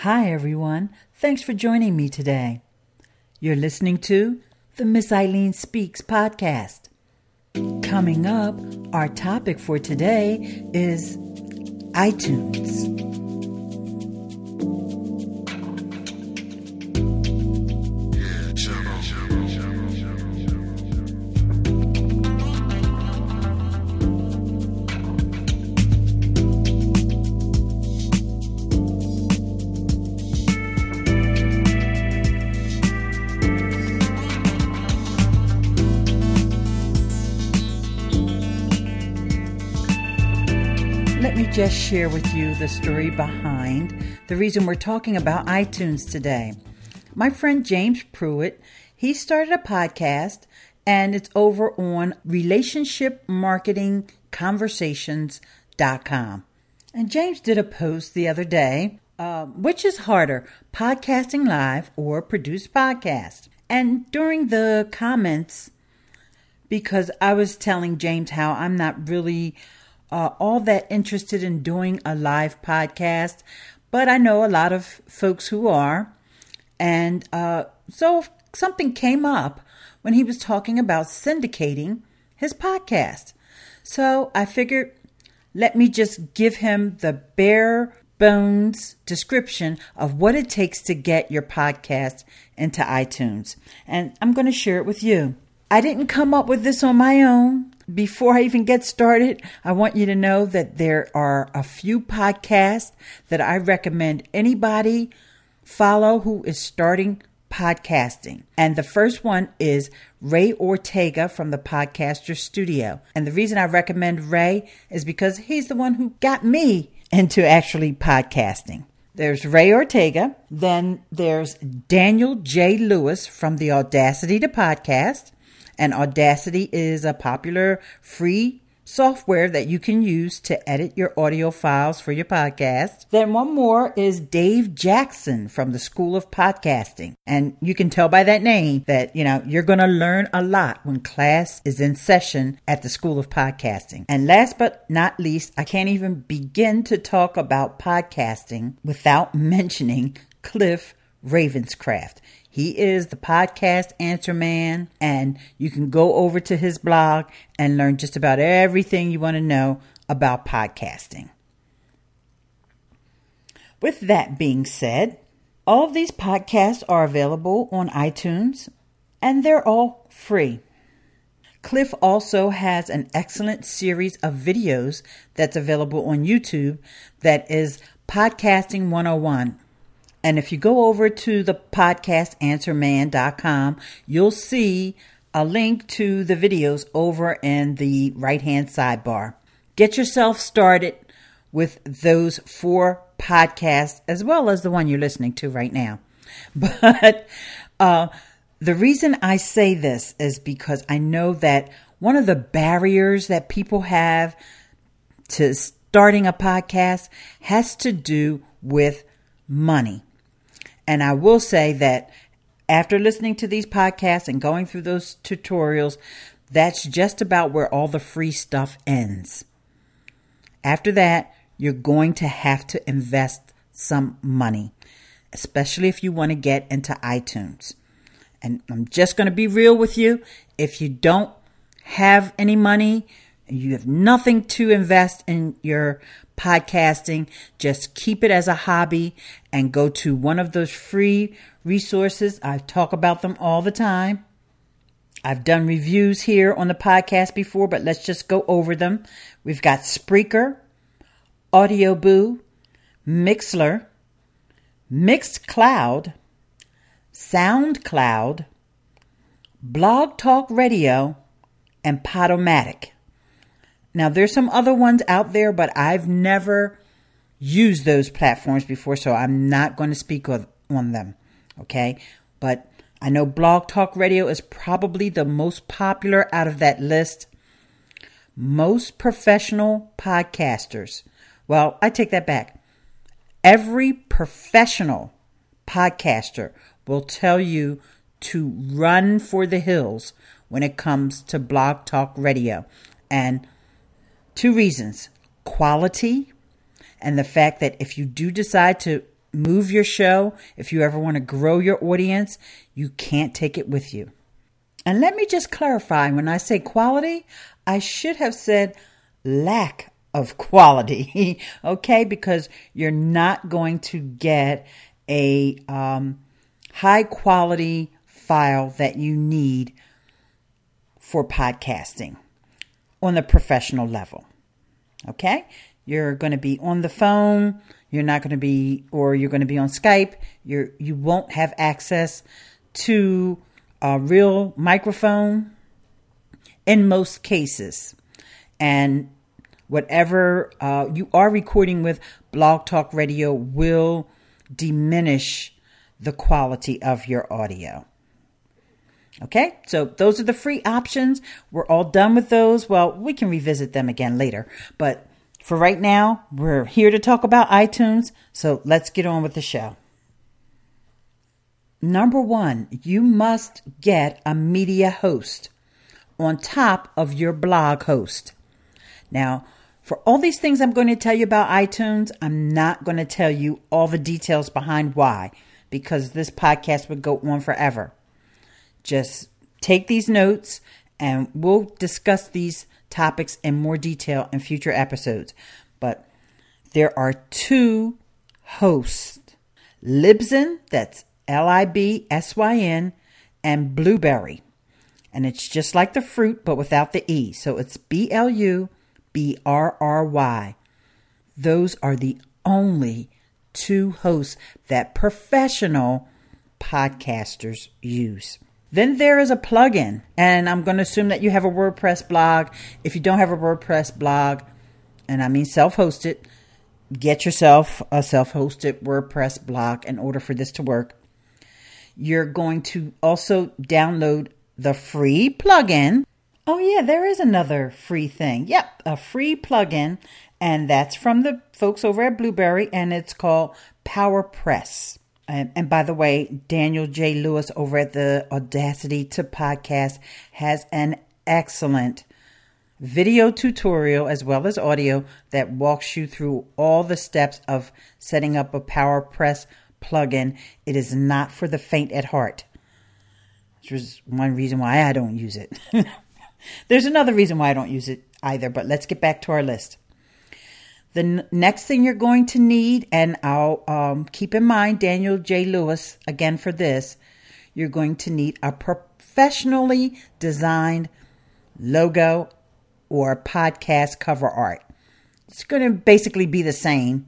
Hi, everyone. Thanks for joining me today. You're listening to the Miss Ileane Speaks podcast. Coming up, our topic for today is iTunes. Just share with you the story behind the reason we're talking about iTunes today. My friend James Pruitt, he started a podcast and it's over on relationshipmarketingconversations.com. And James did a post the other day, uh, which is harder, podcasting live or produce podcast. And during the comments, because I was telling James how I'm not really uh, all that interested in doing a live podcast, but I know a lot of folks who are. And uh, so something came up when he was talking about syndicating his podcast. So I figured, let me just give him the bare bones description of what it takes to get your podcast into iTunes. And I'm going to share it with you. I didn't come up with this on my own before I even get started, I want you to know that there are a few podcasts that I recommend anybody follow who is starting podcasting. And the first one is Ray Ortega from the Podcaster Studio. And the reason I recommend Ray is because he's the one who got me into actually podcasting. There's Ray Ortega. Then there's Daniel J. Lewis from the Audacity to Podcast and Audacity is a popular free software that you can use to edit your audio files for your podcast. Then one more is Dave Jackson from the School of Podcasting. And you can tell by that name that, you know, you're going to learn a lot when class is in session at the School of Podcasting. And last but not least, I can't even begin to talk about podcasting without mentioning Cliff Ravenscraft. He is the podcast answer man, and you can go over to his blog and learn just about everything you want to know about podcasting. With that being said, all of these podcasts are available on iTunes and they're all free. Cliff also has an excellent series of videos that's available on YouTube that is Podcasting 101. And if you go over to the podcastanswerman.com, you'll see a link to the videos over in the right hand sidebar. Get yourself started with those four podcasts as well as the one you're listening to right now. But uh, the reason I say this is because I know that one of the barriers that people have to starting a podcast has to do with money. And I will say that after listening to these podcasts and going through those tutorials, that's just about where all the free stuff ends. After that, you're going to have to invest some money, especially if you want to get into iTunes. And I'm just going to be real with you. If you don't have any money, you have nothing to invest in your podcasting, just keep it as a hobby and go to one of those free resources. I talk about them all the time. I've done reviews here on the podcast before, but let's just go over them. We've got Spreaker, Audioboo, Mixlr, Mixcloud, SoundCloud, Blog Talk Radio, and Podomatic. Now, there's some other ones out there, but I've never used those platforms before, so I'm not going to speak on them. Okay. But I know Blog Talk Radio is probably the most popular out of that list. Most professional podcasters, well, I take that back. Every professional podcaster will tell you to run for the hills when it comes to Blog Talk Radio. And Two reasons quality, and the fact that if you do decide to move your show, if you ever want to grow your audience, you can't take it with you. And let me just clarify when I say quality, I should have said lack of quality, okay? Because you're not going to get a um, high quality file that you need for podcasting on the professional level, okay? You're going to be on the phone. You're not going to be, or you're going to be on Skype. You're you won't have access to a real microphone in most cases, and whatever uh, you are recording with Blog Talk Radio will diminish the quality of your audio. Okay, so those are the free options. We're all done with those. Well, we can revisit them again later, but for right now, we're here to talk about iTunes, so let's get on with the show. Number one, you must get a media host on top of your blog host. Now, for all these things I'm going to tell you about iTunes, I'm not going to tell you all the details behind why, because this podcast would go on forever. Just take these notes and we'll discuss these topics in more detail in future episodes. But there are two hosts Libsyn, that's L I B S Y N, and Blubrry. And it's just like the fruit, but without the E. So it's B L U B R R Y. Those are the only two hosts that professional podcasters use. Then there is a plugin, and I'm going to assume that you have a WordPress blog. If you don't have a WordPress blog, and I mean self hosted, get yourself a self hosted WordPress blog in order for this to work. You're going to also download the free plugin. Oh, yeah, there is another free thing. Yep, a free plugin, and that's from the folks over at Blubrry, and it's called PowerPress. And, and, by the way, Daniel J. Lewis over at the Audacity to Podcast has an excellent video tutorial as well as audio that walks you through all the steps of setting up a PowerPress plugin. It is not for the faint at heart. Which is one reason why I don't use it. There's another reason why I don't use it either, but let's get back to our list. The n- next thing you're going to need, and I'll um, keep in mind Daniel J. Lewis again for this, you're going to need a professionally designed logo or podcast cover art. It's going to basically be the same.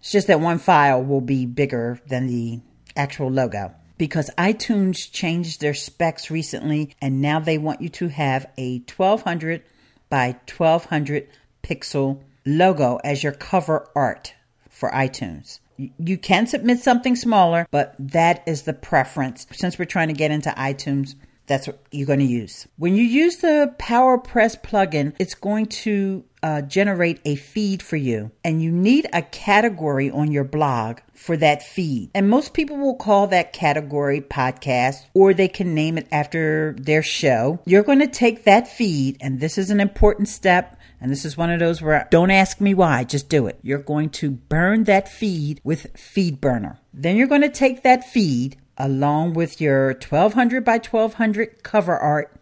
It's just that one file will be bigger than the actual logo because iTunes changed their specs recently and now they want you to have a 1200 by 1200 pixel logo as your cover art for iTunes. You can submit something smaller, but that is the preference. Since we're trying to get into iTunes, that's what you're going to use. When you use the PowerPress plugin, it's going to uh, generate a feed for you, and you need a category on your blog for that feed. And most people will call that category podcast, or they can name it after their show. You're going to take that feed, and this is an important step and this is one of those where don't ask me why, just do it. You're going to burn that feed with FeedBurner. Then you're going to take that feed along with your 1200 by 1200 cover art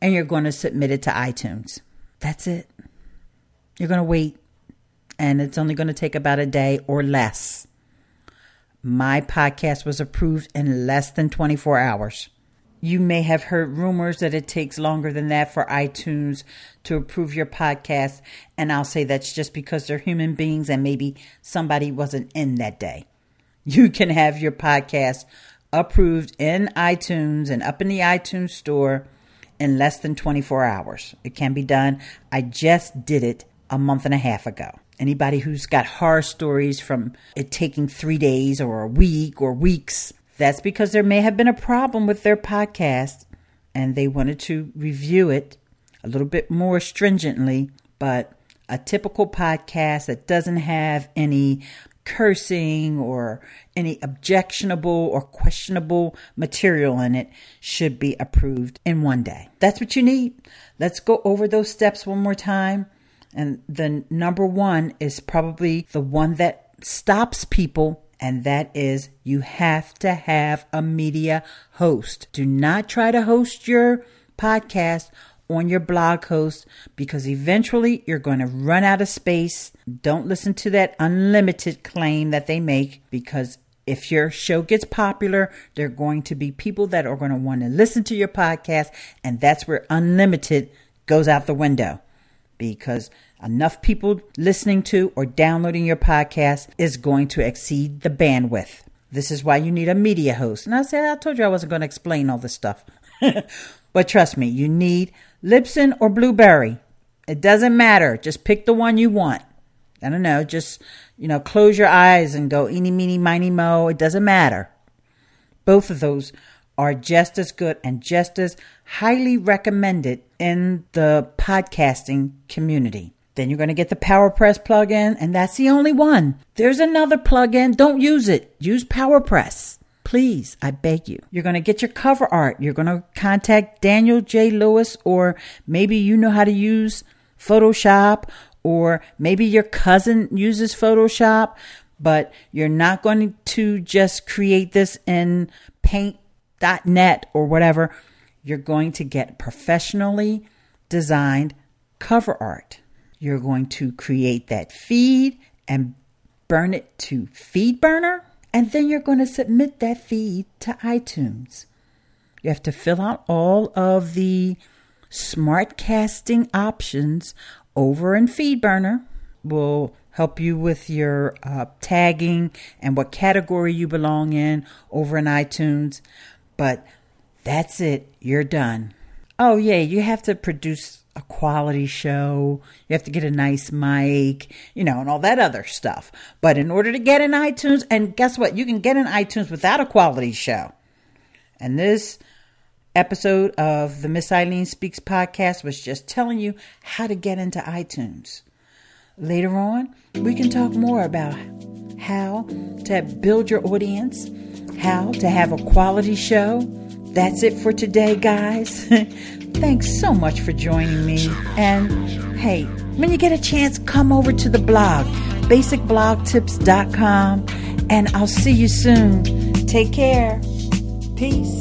and you're going to submit it to iTunes. That's it. You're going to wait and it's only going to take about a day or less. My podcast was approved in less than 24 hours. You may have heard rumors that it takes longer than that for iTunes to approve your podcast. And I'll say that's just because they're human beings and maybe somebody wasn't in that day. You can have your podcast approved in iTunes and up in the iTunes store in less than 24 hours. It can be done. I just did it a month and a half ago. Anybody who's got horror stories from it taking three days or a week or weeks, that's because there may have been a problem with their podcast and they wanted to review it a little bit more stringently. But a typical podcast that doesn't have any cursing or any objectionable or questionable material in it should be approved in one day. That's what you need. Let's go over those steps one more time. And the number one is probably the one that stops people and that is you have to have a media host. Do not try to host your podcast on your blog host because eventually you're going to run out of space. Don't listen to that unlimited claim that they make because if your show gets popular, there are going to be people that are going to want to listen to your podcast, and that's where unlimited goes out the window because enough people listening to or downloading your podcast is going to exceed the bandwidth. This is why you need a media host. And I said, I told you I wasn't going to explain all this stuff. but trust me, you need Libsyn or Blubrry. It doesn't matter. Just pick the one you want. I don't know. Just, you know, close your eyes and go eeny, meeny, miny, mo. It doesn't matter. Both of those are just as good and just as highly recommended in the podcasting community. Then you're going to get the PowerPress plugin, and that's the only one. There's another plugin. Don't use it. Use PowerPress. Please, I beg you. You're going to get your cover art. You're going to contact Daniel J. Lewis, or maybe you know how to use Photoshop, or maybe your cousin uses Photoshop, but you're not going to just create this in paint.net or whatever. You're going to get professionally designed cover art. You're going to create that feed and burn it to FeedBurner and then you're going to submit that feed to iTunes. You have to fill out all of the smart casting options over in FeedBurner. Will help you with your uh, tagging and what category you belong in over in iTunes. But that's it. You're done. Oh, yeah, you have to produce a quality show. You have to get a nice mic, you know, and all that other stuff. But in order to get in iTunes, and guess what? You can get in iTunes without a quality show. And this episode of the Miss Ileane Speaks podcast was just telling you how to get into iTunes. Later on, we can talk more about how to build your audience, how to have a quality show. That's it for today, guys. Thanks so much for joining me. And hey, when you get a chance, come over to the blog, basicblogtips.com, and I'll see you soon. Take care. Peace.